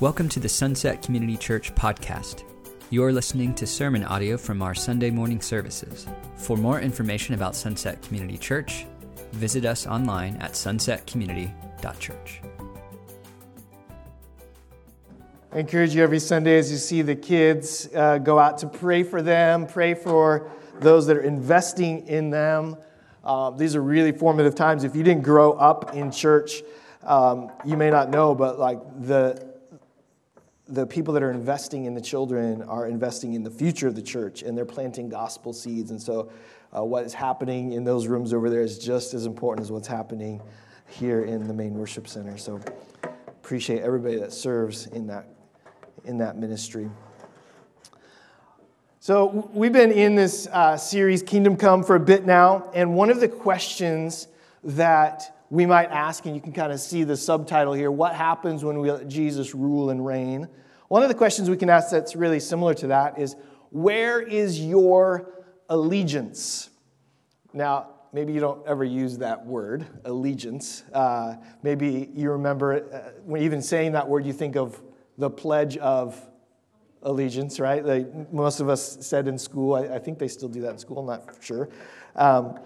Welcome to the Sunset Community Church podcast. You're listening to sermon audio from our Sunday morning services. For more information about Sunset Community Church, visit us online at sunsetcommunity.church. I encourage you every Sunday as you see the kids uh, go out to pray for them, pray for those that are investing in them. Uh, these are really formative times. If you didn't grow up in church, um, you may not know, but like the the people that are investing in the children are investing in the future of the church and they're planting gospel seeds. And so, uh, what is happening in those rooms over there is just as important as what's happening here in the main worship center. So, appreciate everybody that serves in that, in that ministry. So, we've been in this uh, series, Kingdom Come, for a bit now. And one of the questions that we might ask, and you can kind of see the subtitle here what happens when we let Jesus rule and reign? One of the questions we can ask that's really similar to that is where is your allegiance? Now, maybe you don't ever use that word, allegiance. Uh, maybe you remember uh, when even saying that word, you think of the Pledge of Allegiance, right? Like most of us said in school. I, I, think they still do that in school, I'm not sure. Um,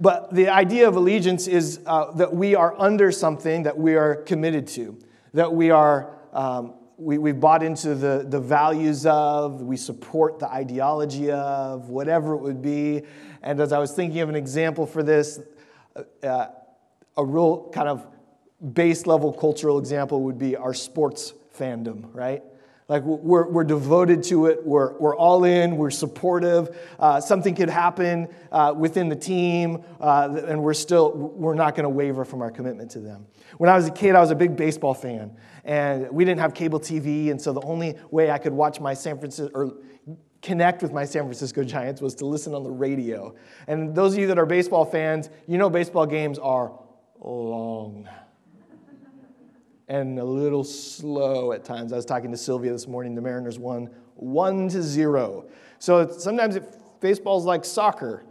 but the idea of allegiance is uh, that we are under something that we are committed to, that we are. Um, we, we've bought into the, the values of, we support the ideology of, whatever it would be. And as I was thinking of an example for this, uh, a real kind of base level cultural example would be our sports fandom, right? Like we're, we're devoted to it, we're, we're all in, we're supportive. Uh, something could happen uh, within the team, uh, and we're still, we're not going to waver from our commitment to them. When I was a kid, I was a big baseball fan, and we didn't have cable TV, and so the only way I could watch my San Francisco, or connect with my San Francisco Giants was to listen on the radio. And those of you that are baseball fans, you know baseball games are long and a little slow at times. I was talking to Sylvia this morning. The Mariners won one to zero. So sometimes it, baseball's like soccer,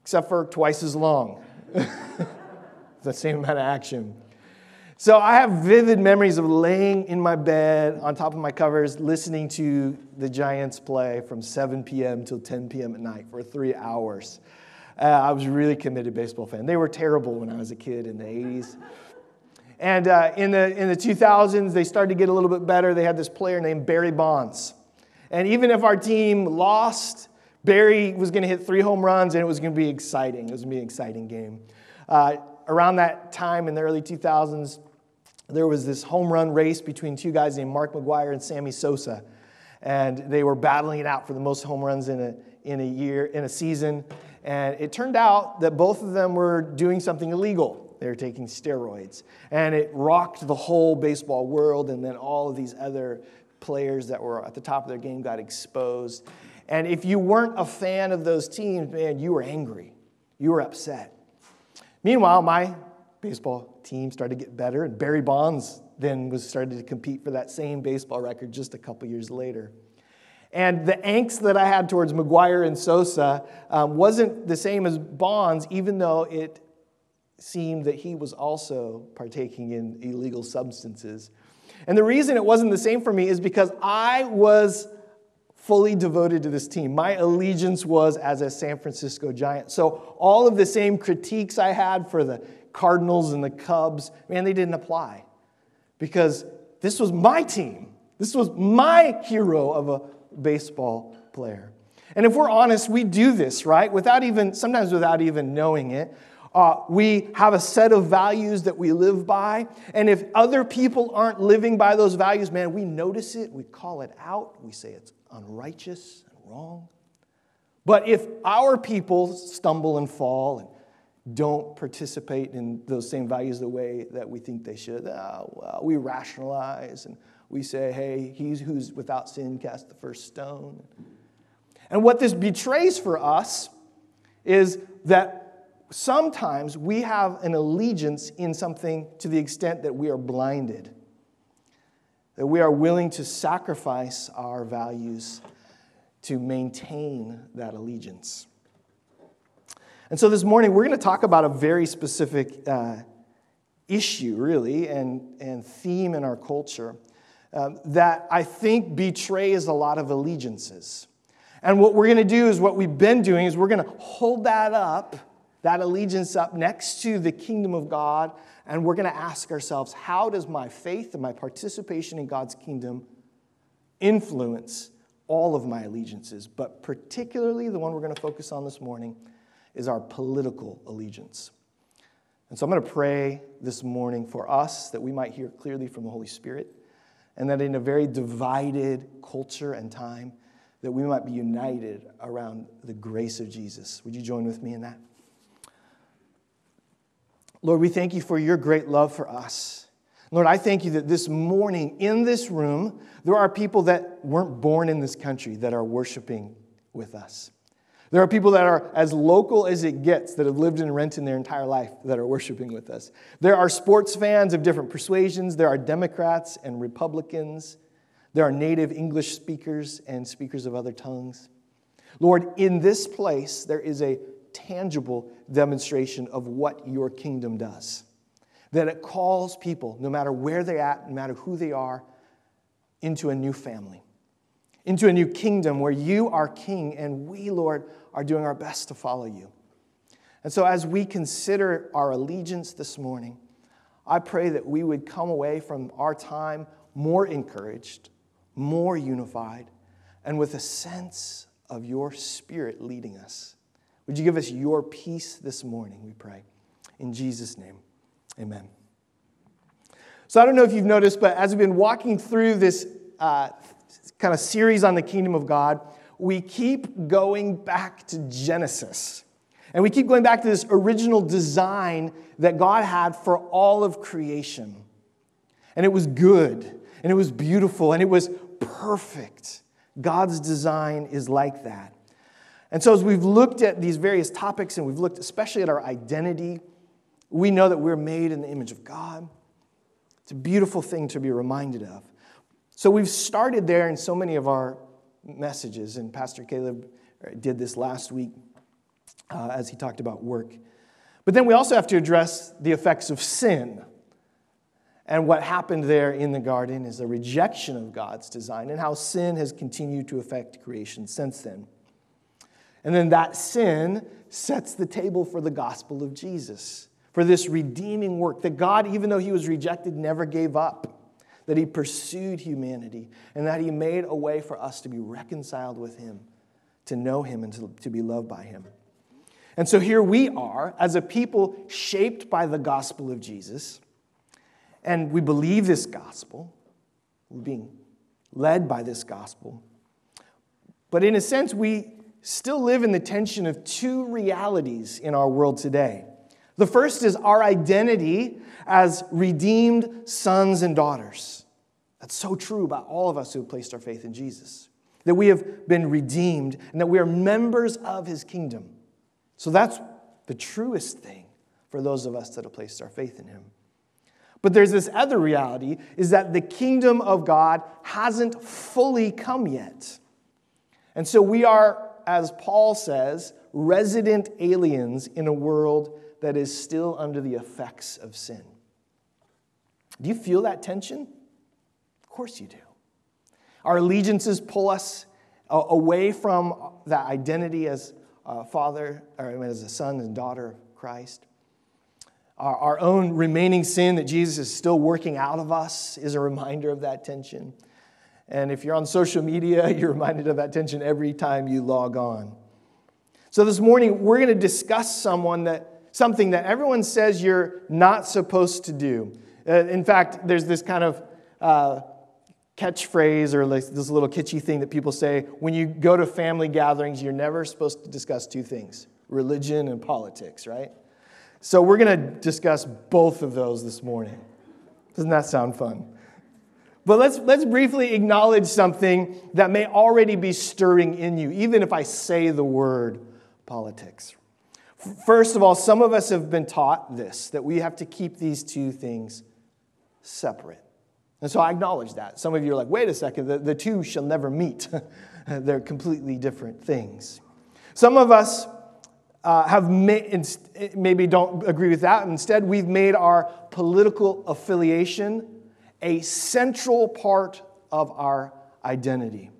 except for twice as long. the same amount of action. So I have vivid memories of laying in my bed on top of my covers, listening to the Giants play from 7 p.m. till 10 p.m. at night for three hours. Uh, I was really committed baseball fan. They were terrible when I was a kid in the 80s. And uh, in, the, in the 2000s, they started to get a little bit better. They had this player named Barry Bonds. And even if our team lost, Barry was going to hit three home runs, and it was going to be exciting. It was going to be an exciting game. Uh, around that time in the early 2000s, there was this home run race between two guys named Mark McGwire and Sammy Sosa. And they were battling it out for the most home runs in a, in a year, in a season. And it turned out that both of them were doing something illegal. They were taking steroids. And it rocked the whole baseball world, and then all of these other players that were at the top of their game got exposed. And if you weren't a fan of those teams, man, you were angry. You were upset. Meanwhile, my baseball team started to get better, and Barry Bonds then was started to compete for that same baseball record just a couple years later. And the angst that I had towards McGwire and Sosa um, wasn't the same as Bonds, even though it seemed that he was also partaking in illegal substances. And the reason it wasn't the same for me is because I was fully devoted to this team. My allegiance was as a San Francisco Giant. So all of the same critiques I had for the Cardinals and the Cubs, man, they didn't apply. Because this was my team. This was my hero of a baseball player. And if we're honest, we do this, right? Without even, sometimes without even knowing it. Uh, we have a set of values that we live by. And if other people aren't living by those values, man, we notice it, we call it out, we say it's unrighteous and wrong. But if our people stumble and fall and don't participate in those same values the way that we think they should, uh, well, we rationalize and we say, hey, he's who's without sin cast the first stone. And what this betrays for us is that sometimes we have an allegiance in something to the extent that we are blinded, that we are willing to sacrifice our values to maintain that allegiance. And so this morning, we're going to talk about a very specific uh, issue, really, and, and theme in our culture um, that I think betrays a lot of allegiances. And what we're going to do is what we've been doing is we're going to hold that up, that allegiance up next to the kingdom of God, and we're going to ask ourselves, how does my faith and my participation in God's kingdom influence all of my allegiances? But particularly the one we're going to focus on this morning is our political allegiance. And so I'm going to pray this morning for us that we might hear clearly from the Holy Spirit, and that in a very divided culture and time, that we might be united around the grace of Jesus. Would you join with me in that? Lord, we thank you for your great love for us. Lord, I thank you that this morning in this room, there are people that weren't born in this country that are worshiping with us. There are people that are as local as it gets that have lived in Renton their entire life that are worshiping with us. There are sports fans of different persuasions. There are Democrats and Republicans. There are native English speakers and speakers of other tongues. Lord, in this place, there is a tangible demonstration of what your kingdom does. That it calls people, no matter where they're at, no matter who they are, into a new family, into a new kingdom where you are king and we, Lord, are doing our best to follow you. And so, as we consider our allegiance this morning, I pray that we would come away from our time more encouraged, more unified, and with a sense of your spirit leading us. Would you give us your peace this morning, we pray. In Jesus' name, amen. So I don't know if you've noticed, but as we've been walking through this uh, kind of series on the kingdom of God, we keep going back to Genesis. And we keep going back to this original design that God had for all of creation. And it was good, and it was beautiful, and it was perfect. God's design is like that. And so, as we've looked at these various topics, and we've looked especially at our identity, we know that we're made in the image of God. It's a beautiful thing to be reminded of. So, we've started there in so many of our messages, and Pastor Caleb did this last week uh, as he talked about work. But then we also have to address the effects of sin. And what happened there in the garden is a rejection of God's design and how sin has continued to affect creation since then. And then that sin sets the table for the gospel of Jesus, for this redeeming work that God, even though he was rejected, never gave up, that he pursued humanity, and that he made a way for us to be reconciled with him, to know him, and to, to be loved by him. And so here we are as a people shaped by the gospel of Jesus, and we believe this gospel. We're being led by this gospel. But in a sense, we still live in the tension of two realities in our world today. The first is our identity as redeemed sons and daughters. That's so true about all of us who have placed our faith in Jesus. That we have been redeemed and that we are members of his kingdom. So that's the truest thing for those of us that have placed our faith in him. But there's this other reality is that the kingdom of God hasn't fully come yet. And so we are as Paul says, resident aliens in a world that is still under the effects of sin. Do you feel that tension? Of course you do. Our allegiances pull us uh, away from that identity as a father, or as a son and daughter of Christ. Our, our own remaining sin that Jesus is still working out of us is a reminder of that tension. And if you're on social media, you're reminded of that tension every time you log on. So this morning, we're going to discuss someone that, something that everyone says you're not supposed to do. Uh, in fact, there's this kind of uh, catchphrase or like this little kitschy thing that people say when you go to family gatherings, you're never supposed to discuss two things religion and politics, right? So we're going to discuss both of those this morning. Doesn't that sound fun? But let's, let's briefly acknowledge something that may already be stirring in you, even if I say the word politics. First of all, some of us have been taught this that we have to keep these two things separate. And so I acknowledge that. Some of you are like, wait a second, the, the two shall never meet. They're completely different things. Some of us uh, have made, maybe don't agree with that. Instead, we've made our political affiliation a central part of our identity.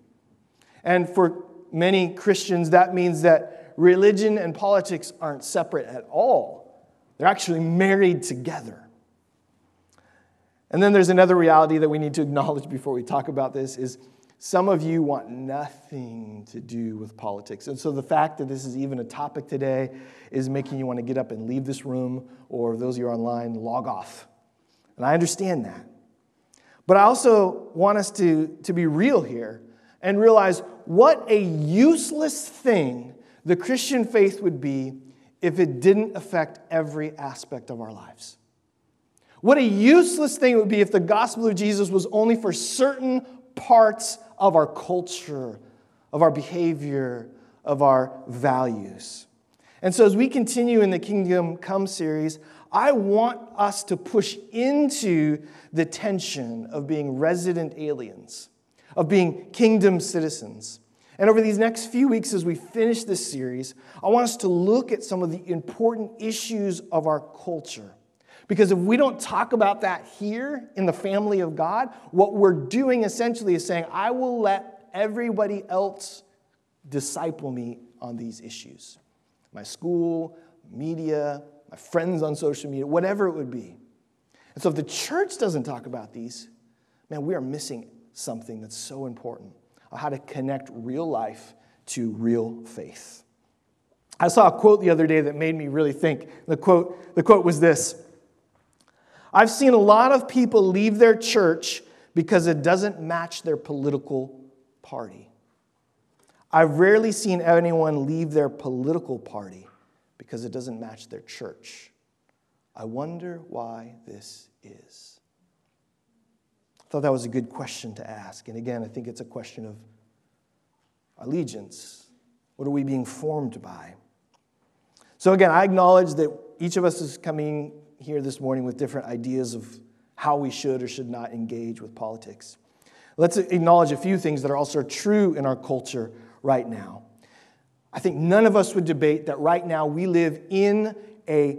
And for many Christians, that means that religion and politics aren't separate at all, they're actually married together. And then there's another reality that we need to acknowledge before we talk about this is some of you want nothing to do with politics. And so the fact that this is even a topic today is making you want to get up and leave this room, or those of you online, log off. And I understand that. But I also want us to, to be real here and realize what a useless thing the Christian faith would be if it didn't affect every aspect of our lives. What a useless thing it would be if the gospel of Jesus was only for certain parts of our culture, of our behavior, of our values. And so, as we continue in the Kingdom Come series, I want us to push into the tension of being resident aliens, of being kingdom citizens. And over these next few weeks, as we finish this series, I want us to look at some of the important issues of our culture. Because if we don't talk about that here in the family of God, what we're doing essentially is saying, I will let everybody else disciple me on these issues. My school, media, my friends on social media, whatever it would be. And so if the church doesn't talk about these, man, we are missing something that's so important how to connect real life to real faith. I saw a quote the other day that made me really think. The quote, the quote was this I've seen a lot of people leave their church because it doesn't match their political party. I've rarely seen anyone leave their political party because it doesn't match their church. I wonder why this is. I thought that was a good question to ask. And again, I think it's a question of allegiance. What are we being formed by? So, again, I acknowledge that each of us is coming here this morning with different ideas of how we should or should not engage with politics. Let's acknowledge a few things that are also true in our culture right now. I think none of us would debate that right now we live in a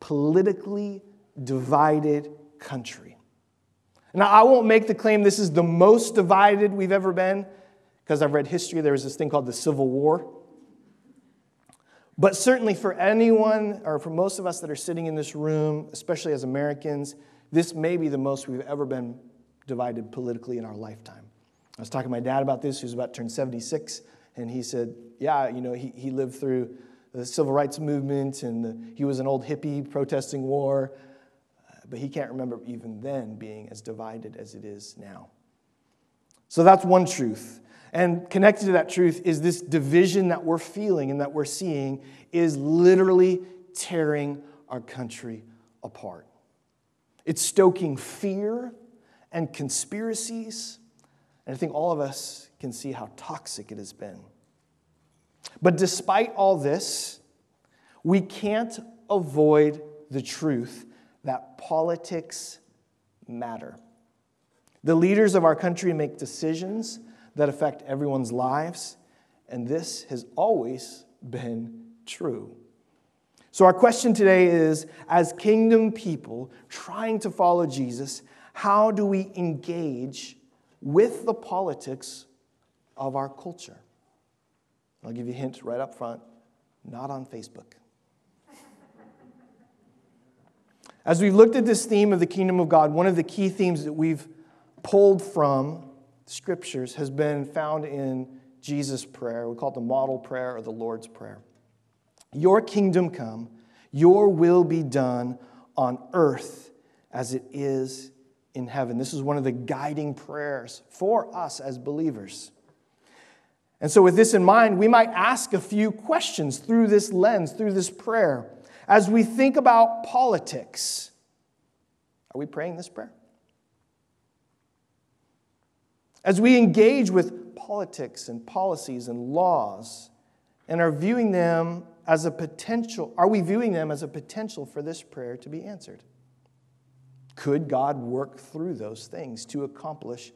politically divided country. Now, I won't make the claim this is the most divided we've ever been, because I've read history, there was this thing called the Civil War. But certainly for anyone, or for most of us that are sitting in this room, especially as Americans, this may be the most we've ever been divided politically in our lifetime. I was talking to my dad about this, who's about to turn 76, and he said, Yeah, you know, he, he lived through the civil rights movement and the, he was an old hippie protesting war, but he can't remember even then being as divided as it is now. So that's one truth. And connected to that truth is this division that we're feeling and that we're seeing is literally tearing our country apart. It's stoking fear and conspiracies. And I think all of us can see how toxic it has been. But despite all this, we can't avoid the truth that politics matter. The leaders of our country make decisions that affect everyone's lives, and this has always been true. So, our question today is as kingdom people trying to follow Jesus, how do we engage with the politics of our culture? I'll give you a hint right up front not on Facebook. As we've looked at this theme of the kingdom of God, one of the key themes that we've pulled from the scriptures has been found in Jesus' prayer. We call it the model prayer or the Lord's Prayer. Your kingdom come, your will be done on earth as it is in heaven. This is one of the guiding prayers for us as believers. And so, with this in mind, we might ask a few questions through this lens, through this prayer. As we think about politics, are we praying this prayer? As we engage with politics and policies and laws and are viewing them as a potential, are we viewing them as a potential for this prayer to be answered? Could God work through those things to accomplish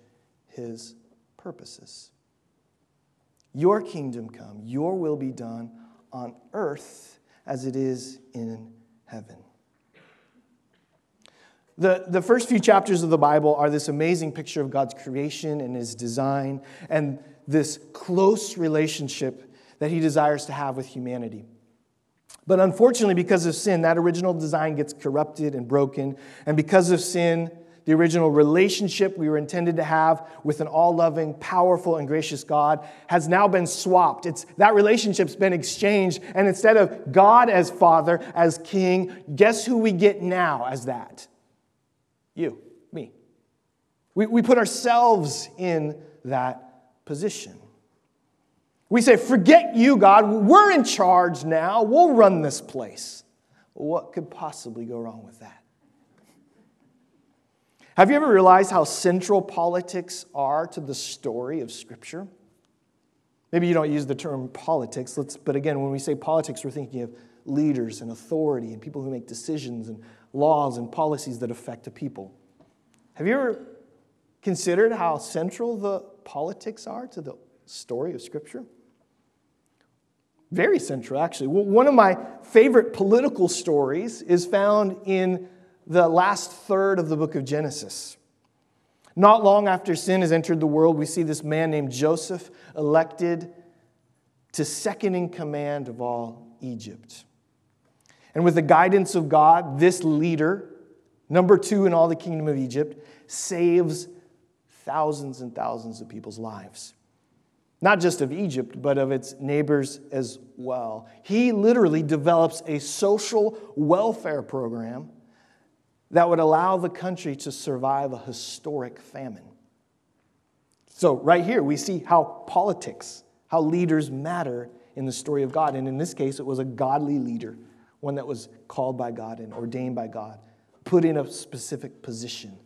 his purposes? Your kingdom come, your will be done on earth as it is in heaven. The, the first few chapters of the Bible are this amazing picture of God's creation and his design and this close relationship that he desires to have with humanity. But unfortunately, because of sin, that original design gets corrupted and broken. And because of sin, the original relationship we were intended to have with an all loving, powerful, and gracious God has now been swapped. It's, that relationship's been exchanged. And instead of God as Father, as King, guess who we get now as that? You, me. We, we put ourselves in that position. We say, forget you, God. We're in charge now. We'll run this place. What could possibly go wrong with that? Have you ever realized how central politics are to the story of Scripture? Maybe you don't use the term politics, let's, but again, when we say politics, we're thinking of leaders and authority and people who make decisions and laws and policies that affect a people. Have you ever considered how central the politics are to the story of Scripture? Very central, actually. One of my favorite political stories is found in the last third of the book of Genesis. Not long after sin has entered the world, we see this man named Joseph elected to second in command of all Egypt. And with the guidance of God, this leader, number two in all the kingdom of Egypt, saves thousands and thousands of people's lives not just of Egypt, but of its neighbors as well. He literally develops a social welfare program that would allow the country to survive a historic famine. So, right here, we see how politics, how leaders matter in the story of God. And in this case, it was a godly leader, one that was called by God and ordained by God, put in a specific position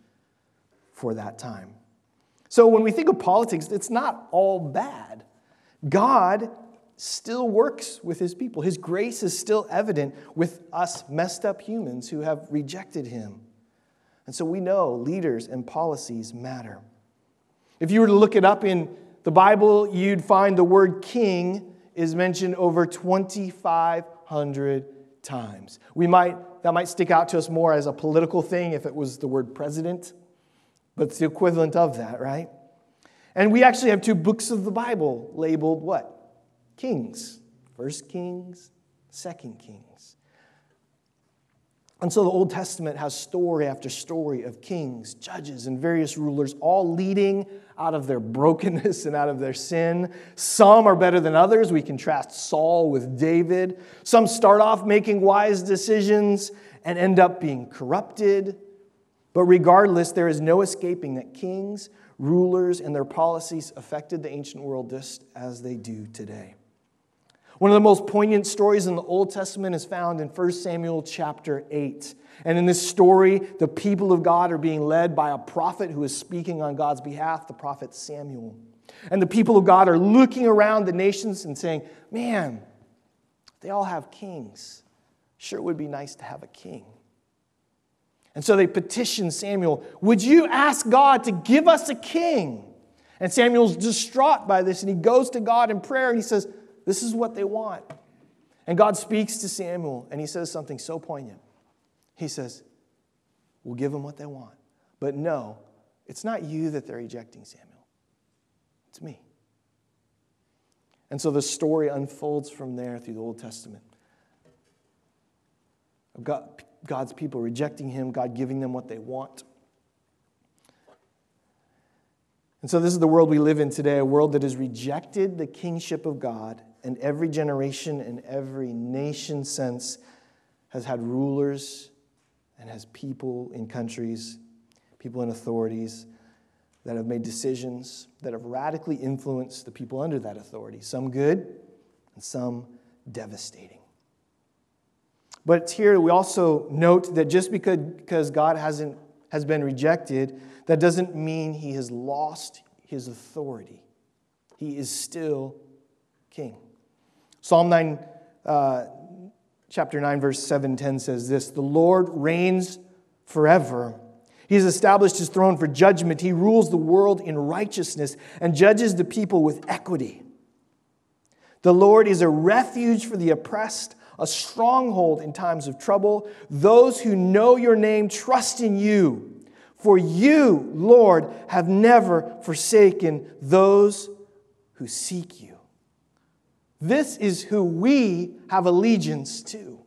for that time. So when we think of politics, it's not all bad. God still works with his people. His grace is still evident with us messed up humans who have rejected him. And so we know leaders and policies matter. If you were to look it up in the Bible, you'd find the word king is mentioned over 2,500 times. We might, that might stick out to us more as a political thing if it was the word president but it's the equivalent of that, right? And we actually have two books of the Bible labeled what? Kings. First Kings, Second Kings. And so the Old Testament has story after story of kings, judges, and various rulers, all leading out of their brokenness and out of their sin. Some are better than others. We contrast Saul with David. Some start off making wise decisions and end up being corrupted. But regardless, there is no escaping that kings, rulers, and their policies affected the ancient world just as they do today. One of the most poignant stories in the Old Testament is found in 1 Samuel chapter 8. And in this story, the people of God are being led by a prophet who is speaking on God's behalf, the prophet Samuel. And the people of God are looking around the nations and saying, Man, they all have kings. Sure it would be nice to have a king. And so they petition Samuel, Would you ask God to give us a king? And Samuel's distraught by this, and he goes to God in prayer and he says, This is what they want. And God speaks to Samuel, and he says something so poignant. He says, We'll give them what they want. But no, it's not you that they're ejecting, Samuel. It's me. And so the story unfolds from there through the Old Testament. God, God's people rejecting him, God giving them what they want. And so, this is the world we live in today a world that has rejected the kingship of God, and every generation and every nation since has had rulers and has people in countries, people in authorities that have made decisions that have radically influenced the people under that authority, some good and some devastating. But it's here we also note that just because, God hasn't, has been rejected, that doesn't mean he has lost his authority. He is still king. Psalm 9, uh, chapter 9, verse 7 10 says this The Lord reigns forever. He has established his throne for judgment. He rules the world in righteousness and judges the people with equity. The Lord is a refuge for the oppressed a stronghold in times of trouble. Those who know your name trust in you. For you, Lord, have never forsaken those who seek you. This is who we have allegiance to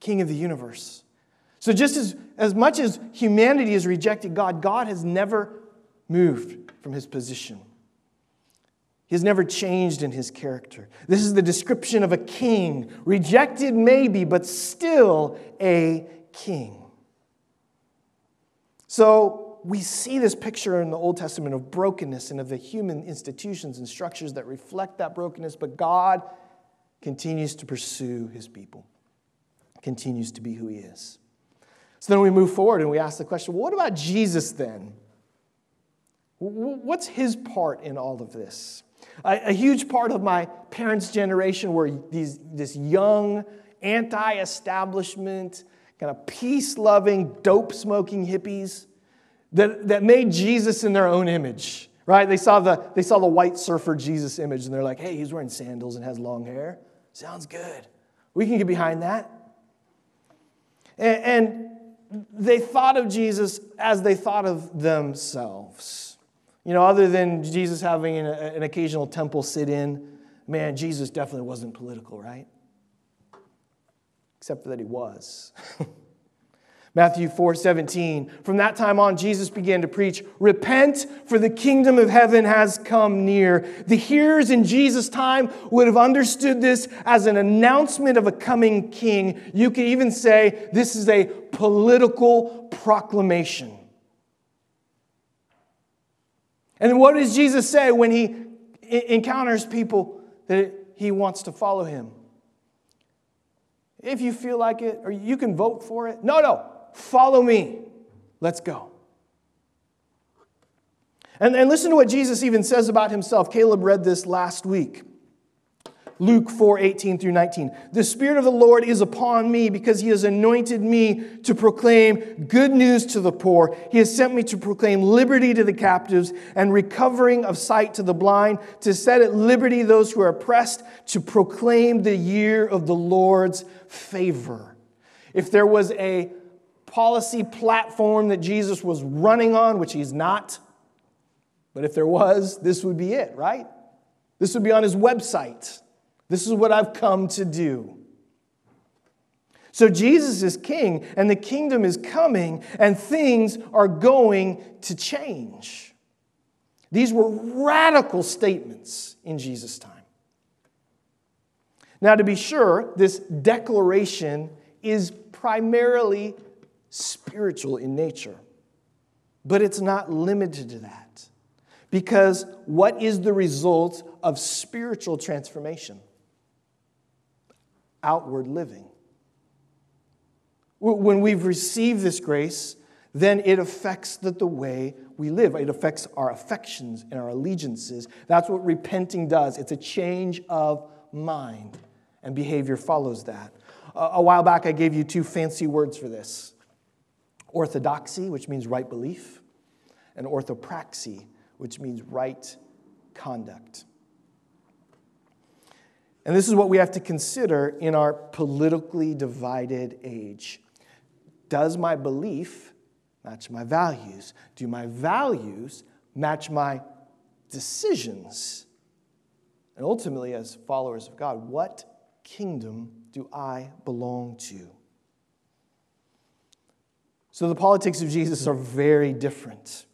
King of the universe. So, just as, as much as humanity has rejected God, God has never moved from his position. He has never changed in his character. This is the description of a king, rejected maybe, but still a king. So we see this picture in the Old Testament of brokenness and of the human institutions and structures that reflect that brokenness, but God continues to pursue his people, continues to be who he is. So then we move forward and we ask the question well, what about Jesus then? What's his part in all of this? A, a huge part of my parents' generation were these, this young, anti establishment, kind of peace loving, dope smoking hippies that, that made Jesus in their own image, right? They saw, the, they saw the white surfer Jesus image and they're like, hey, he's wearing sandals and has long hair. Sounds good. We can get behind that. And, and they thought of Jesus as they thought of themselves. You know, other than Jesus having an, an occasional temple sit in, man, Jesus definitely wasn't political, right? Except for that he was. Matthew 4 17. From that time on, Jesus began to preach, Repent, for the kingdom of heaven has come near. The hearers in Jesus' time would have understood this as an announcement of a coming king. You could even say this is a political proclamation. And what does Jesus say when he encounters people that he wants to follow him? If you feel like it, or you can vote for it. No, no, follow me. Let's go. And, and listen to what Jesus even says about himself. Caleb read this last week. Luke 4 18 through 19. The Spirit of the Lord is upon me because He has anointed me to proclaim good news to the poor. He has sent me to proclaim liberty to the captives and recovering of sight to the blind, to set at liberty those who are oppressed, to proclaim the year of the Lord's favor. If there was a policy platform that Jesus was running on, which He's not, but if there was, this would be it, right? This would be on His website. This is what I've come to do. So Jesus is king, and the kingdom is coming, and things are going to change. These were radical statements in Jesus' time. Now, to be sure, this declaration is primarily spiritual in nature, but it's not limited to that. Because what is the result of spiritual transformation? outward living. When we've received this grace, then it affects the, the way we live. It affects our affections and our allegiances. That's what repenting does. It's a change of mind, and behavior follows that. a while back, I gave you two fancy words for this orthodoxy, which means right belief, and orthopraxy, which means right conduct. And this is what we have to consider in our politically divided age. Does my belief match my values? Do my values match my decisions? And ultimately, as followers of God, what kingdom do I belong to? So the politics of Jesus are very different.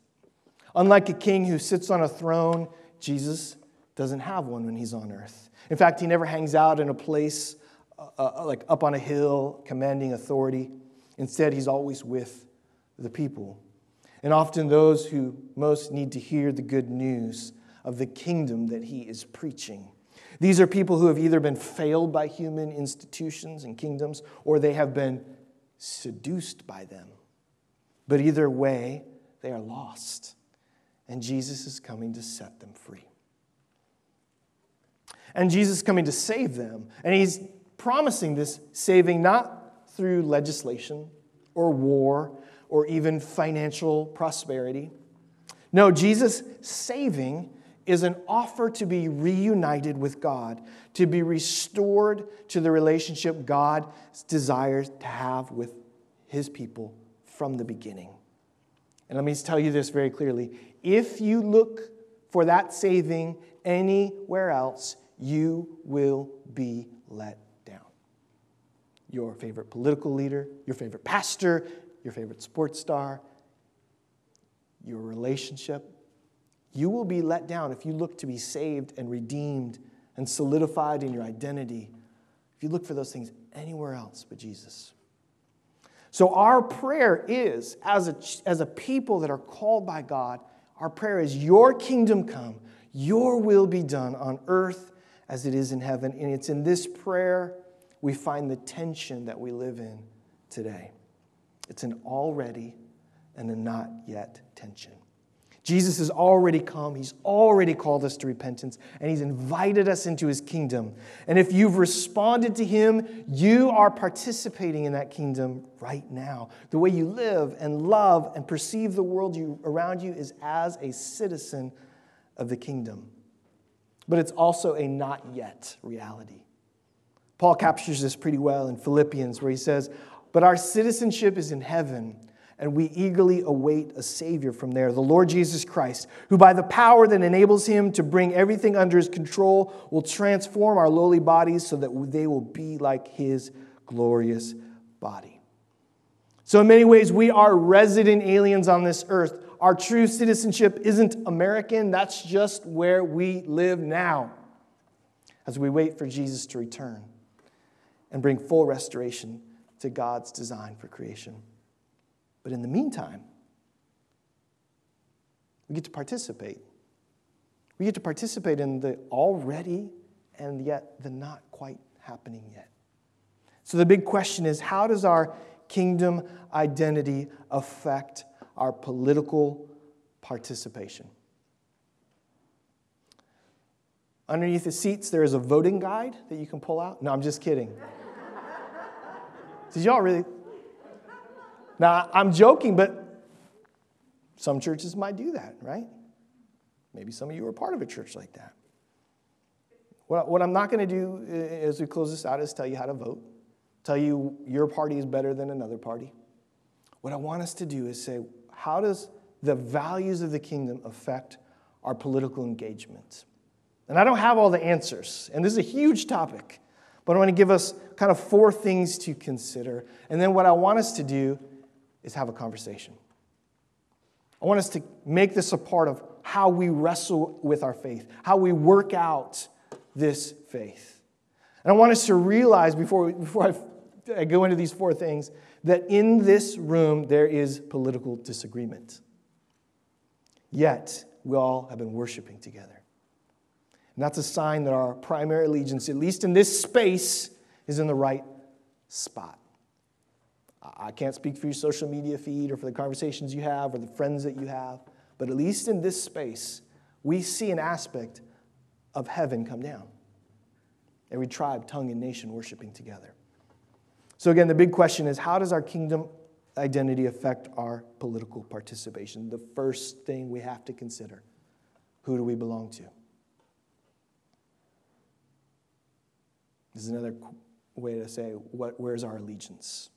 Unlike a king who sits on a throne, Jesus doesn't have one when he's on earth. In fact, he never hangs out in a place uh, uh, like up on a hill commanding authority. Instead, he's always with the people. And often those who most need to hear the good news of the kingdom that he is preaching. These are people who have either been failed by human institutions and kingdoms or they have been seduced by them. But either way, they are lost. And Jesus is coming to set them free and Jesus is coming to save them. And he's promising this saving not through legislation or war or even financial prosperity. No, Jesus' saving is an offer to be reunited with God, to be restored to the relationship God desires to have with his people from the beginning. And let me tell you this very clearly if you look for that saving anywhere else, you will be let down. Your favorite political leader, your favorite pastor, your favorite sports star, your relationship, you will be let down if you look to be saved and redeemed and solidified in your identity. If you look for those things anywhere else but Jesus. So, our prayer is, as a, as a people that are called by God, our prayer is, Your kingdom come, Your will be done on earth as it is in heaven. And it's in this prayer we find the tension that we live in today. It's an already and a not yet tension. Jesus has already come. He's already called us to repentance, and He's invited us into His kingdom. And if you've responded to Him, you are participating in that kingdom right now. The way you live and love and perceive the world you, around you is as a citizen of the kingdom. But it's also a not yet reality. Paul captures this pretty well in Philippians, where he says, But our citizenship is in heaven and we eagerly await a Savior from there, the Lord Jesus Christ, who by the power that enables him to bring everything under his control will transform our lowly bodies so that they will be like his glorious body. So, in many ways, we are resident aliens on this earth. Our true citizenship isn't American, that's just where we live now as we wait for Jesus to return and bring full restoration to God's design for creation. But in the meantime, we get to participate. We get to participate in the already and yet the not quite happening yet. So the big question is how does our kingdom identity affect our political participation? Underneath the seats, there is a voting guide that you can pull out. No, I'm just kidding. Did y'all really? Now, I'm joking, but some churches might do that, right? Maybe some of you are part of a church like that. What, I'm not going to do uh, as we close this out is tell you how to vote, tell you your party is better than another party. What I want us to do is say, how does the values of the kingdom affect our political engagement? And I don't have all the answers, and this is a huge topic, but I want to give us kind of four things to consider. And then what I want us to do is have a conversation. I want us to make this a part of how we wrestle with our faith, how we work out this faith. And I want us to realize before, before I, I go into these four things that in this room there is political disagreement. Yet, we all have been worshiping together. And that's a sign that our primary allegiance, at least in this space, is in the right spot. I can't speak for your social media feed or for the conversations you have or the friends that you have, but at least in this space, we see an aspect of heaven come down. Every tribe, tongue, and nation worshiping together. So, again, the big question is how does our kingdom identity affect our political participation? The first thing we have to consider who do we belong to? This is another way to say, what, where's our allegiance?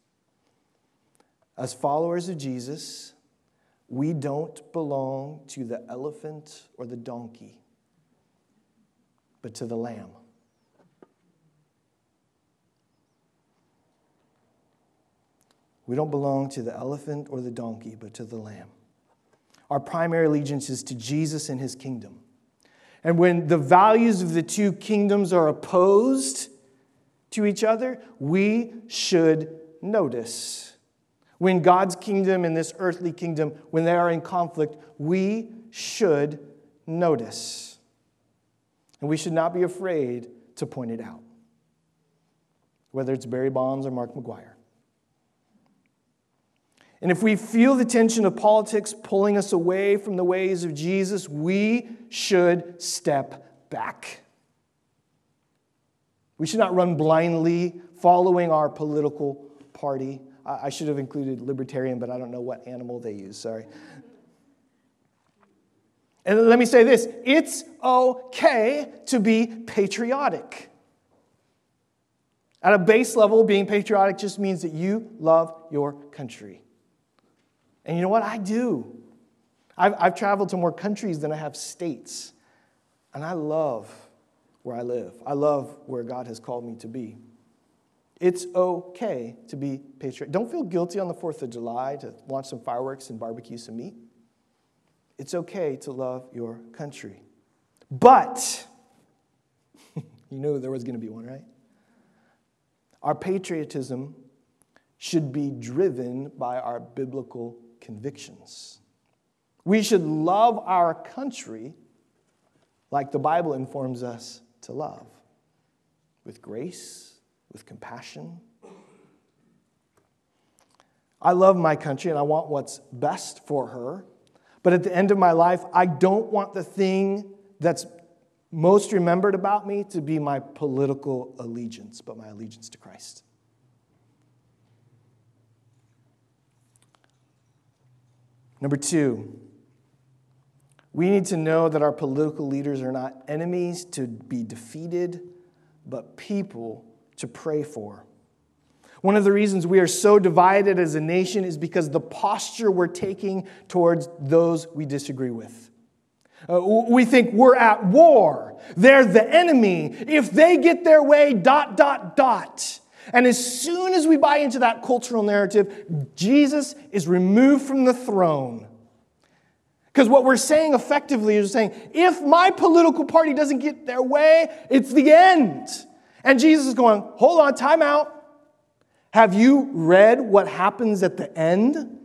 As followers of Jesus, we don't belong to the elephant or the donkey, but to the lamb. We don't belong to the elephant or the donkey, but to the lamb. Our primary allegiance is to Jesus and his kingdom. And when the values of the two kingdoms are opposed to each other, we should notice when God's kingdom and this earthly kingdom, when they are in conflict, we should notice. And we should not be afraid to point it out, whether it's Barry Bonds or Mark McGwire. And if we feel the tension of politics pulling us away from the ways of Jesus, we should step back. We should not run blindly following our political party I should have included libertarian, but I don't know what animal they use, sorry. And let me say this it's okay to be patriotic. At a base level, being patriotic just means that you love your country. And you know what? I do. I've, I've traveled to more countries than I have states. And I love where I live. I love where God has called me to be. It's okay to be patriotic. Don't feel guilty on the 4th of July to launch some fireworks and barbecue some meat. It's okay to love your country. But, you knew there was going to be one, right? Our patriotism should be driven by our biblical convictions. We should love our country like the Bible informs us to love with grace, with compassion. I love my country and I want what's best for her. But at the end of my life, I don't want the thing that's most remembered about me to be my political allegiance, but my allegiance to Christ. Number two, we need to know that our political leaders are not enemies to be defeated, but people to pray for. One of the reasons we are so divided as a nation is because the posture we're taking towards those we disagree with. Uh, we think we're at war. They're the enemy. If they get their way, dot, dot, dot. And as soon as we buy into that cultural narrative, Jesus is removed from the throne. Because what we're saying effectively is saying, if my political party doesn't get their way, it's the end. And Jesus is going, hold on, time out. Have you read what happens at the end?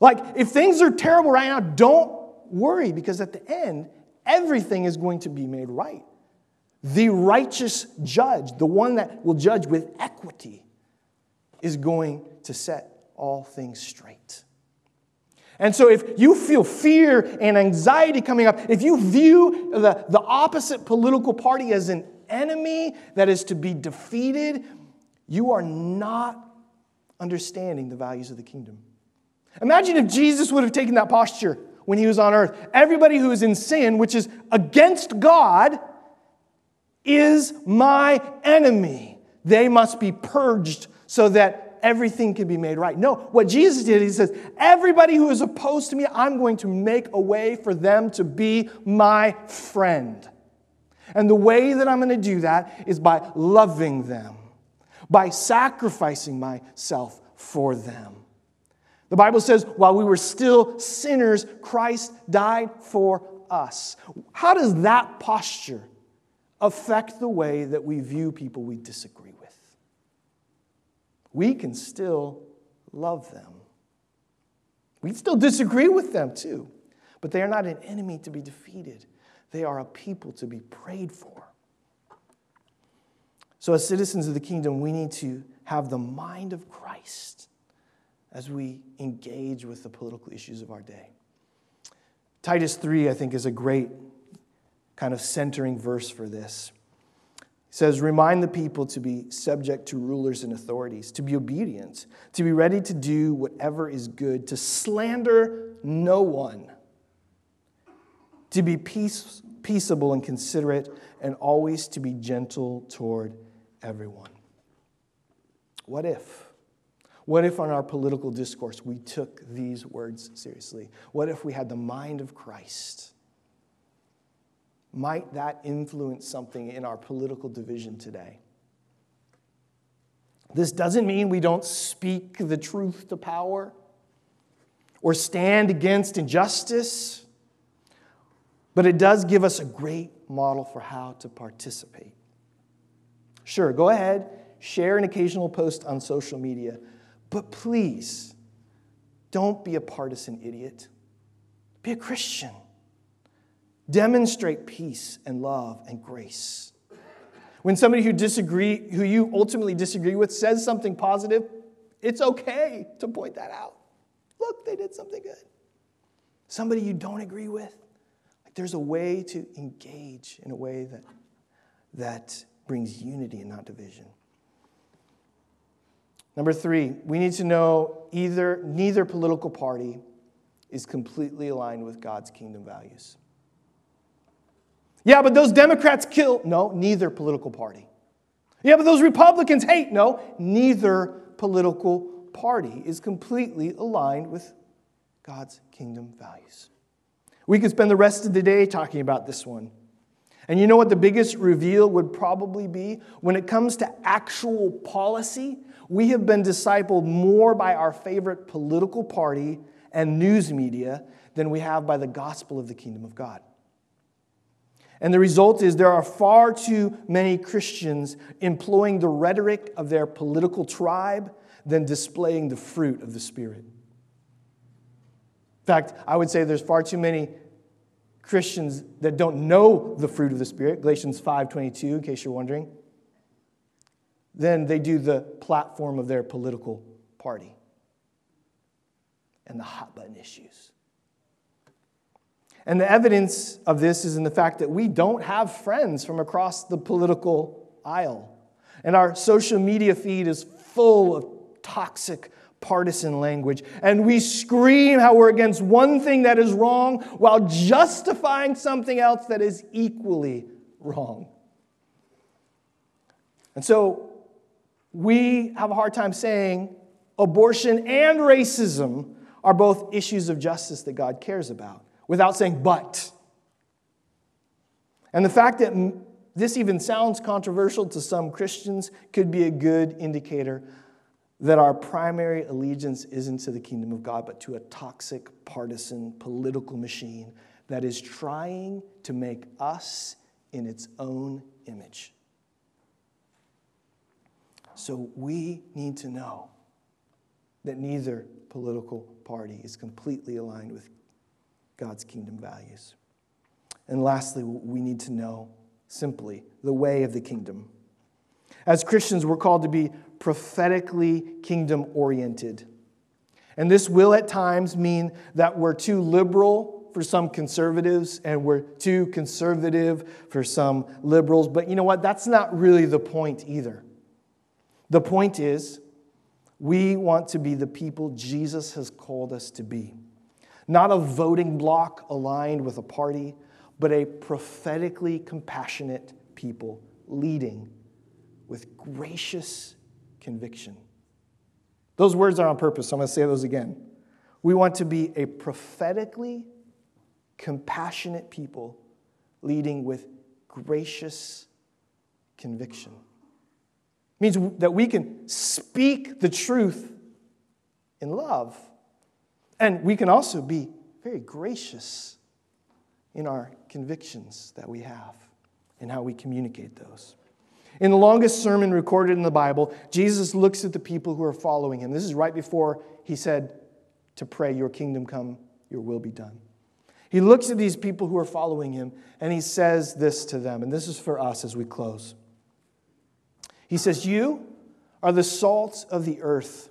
Like, if things are terrible right now, don't worry because at the end, everything is going to be made right. The righteous judge, the one that will judge with equity, is going to set all things straight. And so, if you feel fear and anxiety coming up, if you view the, the opposite political party as an enemy that is to be defeated, you are not understanding the values of the kingdom. Imagine if Jesus would have taken that posture when he was on earth. Everybody who is in sin, which is against God, is my enemy. They must be purged so that everything can be made right. No, what Jesus did, he says, everybody who is opposed to me, I'm going to make a way for them to be my friend. And the way that I'm going to do that is by loving them, by sacrificing myself for them. The Bible says, while we were still sinners, Christ died for us. How does that posture affect the way that we view people we disagree? We can still love them. We can still disagree with them too, but they are not an enemy to be defeated. They are a people to be prayed for. So, as citizens of the kingdom, we need to have the mind of Christ as we engage with the political issues of our day. Titus 3, I think, is a great kind of centering verse for this says, Remind the people to be subject to rulers and authorities, to be obedient, to be ready to do whatever is good, to slander no one, to be peace, peaceable and considerate, and always to be gentle toward everyone. What if? What if on our political discourse we took these words seriously? What if we had the mind of Christ? Might that influence something in our political division today? This doesn't mean we don't speak the truth to power or stand against injustice, but it does give us a great model for how to participate. Sure, go ahead, share an occasional post on social media, but please don't be a partisan idiot. Be a Christian. Demonstrate peace and love and grace. When somebody who disagree, who you ultimately disagree with says something positive, it's okay to point that out. Look, they did something good. Somebody you don't agree with, like there's a way to engage in a way that, that brings unity and not division. Number three, we need to know either neither political party is completely aligned with God's kingdom values. Yeah, but those Democrats kill. No, neither political party. Yeah, but those Republicans hate. No, neither political party is completely aligned with God's kingdom values. We could spend the rest of the day talking about this one. And you know what the biggest reveal would probably be? When it comes to actual policy, we have been discipled more by our favorite political party and news media than we have by the gospel of the kingdom of God. And the result is there are far too many Christians employing the rhetoric of their political tribe than displaying the fruit of the Spirit. In fact, I would say there's far too many Christians that don't know the fruit of the Spirit, Galatians 5:22 in case you're wondering. Then they do the platform of their political party and the hot button issues. And the evidence of this is in the fact that we don't have friends from across the political aisle. And our social media feed is full of toxic partisan language. And we scream how we're against one thing that is wrong while justifying something else that is equally wrong. And so we have a hard time saying abortion and racism are both issues of justice that God cares about without saying but. And the fact that this even sounds controversial to some Christians could be a good indicator that our primary allegiance isn't to the kingdom of God, but to a toxic, partisan, political machine that is trying to make us in its own image. So we need to know that neither political party is completely aligned with God's kingdom values. And lastly, we need to know simply the way of the kingdom. As Christians, we're called to be prophetically kingdom oriented. And this will at times mean that we're too liberal for some conservatives and we're too conservative for some liberals. But you know what? That's not really the point either. The point is, we want to be the people Jesus has called us to be. Not a voting bloc aligned with a party, but a prophetically compassionate people leading with gracious conviction. Those words are on purpose, so I'm going to say those again. We want to be a prophetically compassionate people leading with gracious conviction. It means that we can speak the truth in love, and we can also be very gracious in our convictions that we have and how we communicate those. In the longest sermon recorded in the Bible, Jesus looks at the people who are following him. This is right before he said to pray, Your kingdom come, your will be done. He looks at these people who are following him and he says this to them, and this is for us as we close. He says, You are the salt of the earth.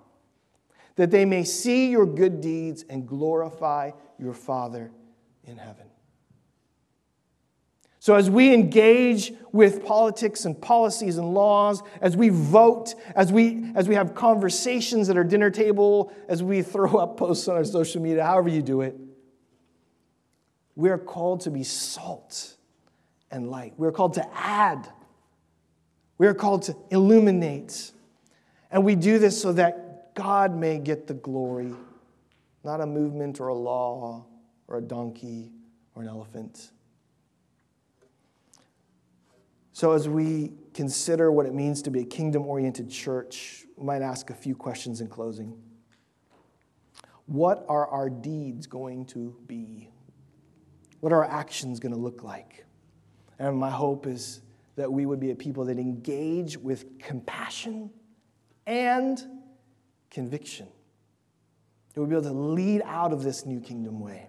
That they may see your good deeds and glorify your Father in heaven. So, as we engage with politics and policies and laws, as we vote, as we, as we have conversations at our dinner table, as we throw up posts on our social media, however you do it, we are called to be salt and light. We are called to add. We are called to illuminate. And we do this so that God may get the glory, not a movement or a law or a donkey or an elephant. So, as we consider what it means to be a kingdom oriented church, we might ask a few questions in closing. What are our deeds going to be? What are our actions going to look like? And my hope is that we would be a people that engage with compassion and conviction. that we'll be able to lead out of this new kingdom way.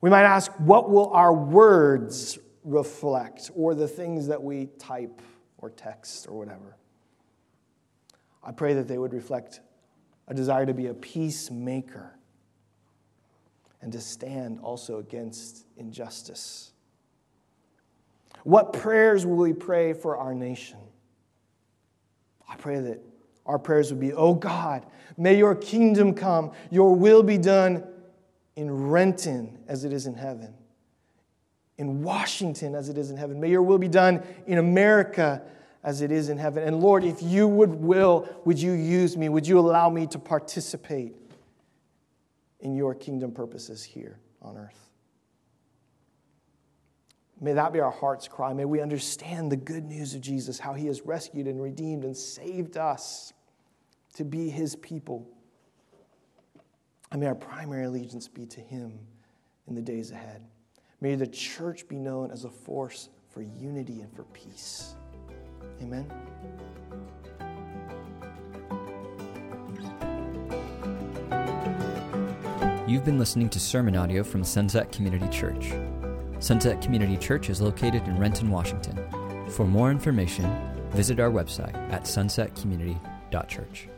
We might ask, what will our words reflect, or the things that we type or text or whatever? I pray that they would reflect a desire to be a peacemaker and to stand also against injustice. What prayers will we pray for our nation? I pray that our prayers would be, Oh God, may your kingdom come, your will be done in Renton as it is in heaven, in Washington as it is in heaven. May your will be done in America as it is in heaven. And Lord, if you would will, would you use me? Would you allow me to participate in your kingdom purposes here on earth? May that be our heart's cry. May we understand the good news of Jesus, how he has rescued and redeemed and saved us to be his people. And may our primary allegiance be to him in the days ahead. May the church be known as a force for unity and for peace. Amen. You've been listening to sermon audio from Sunset Community Church. Sunset Community Church is located in Renton, Washington. For more information, visit our website at sunsetcommunity.church.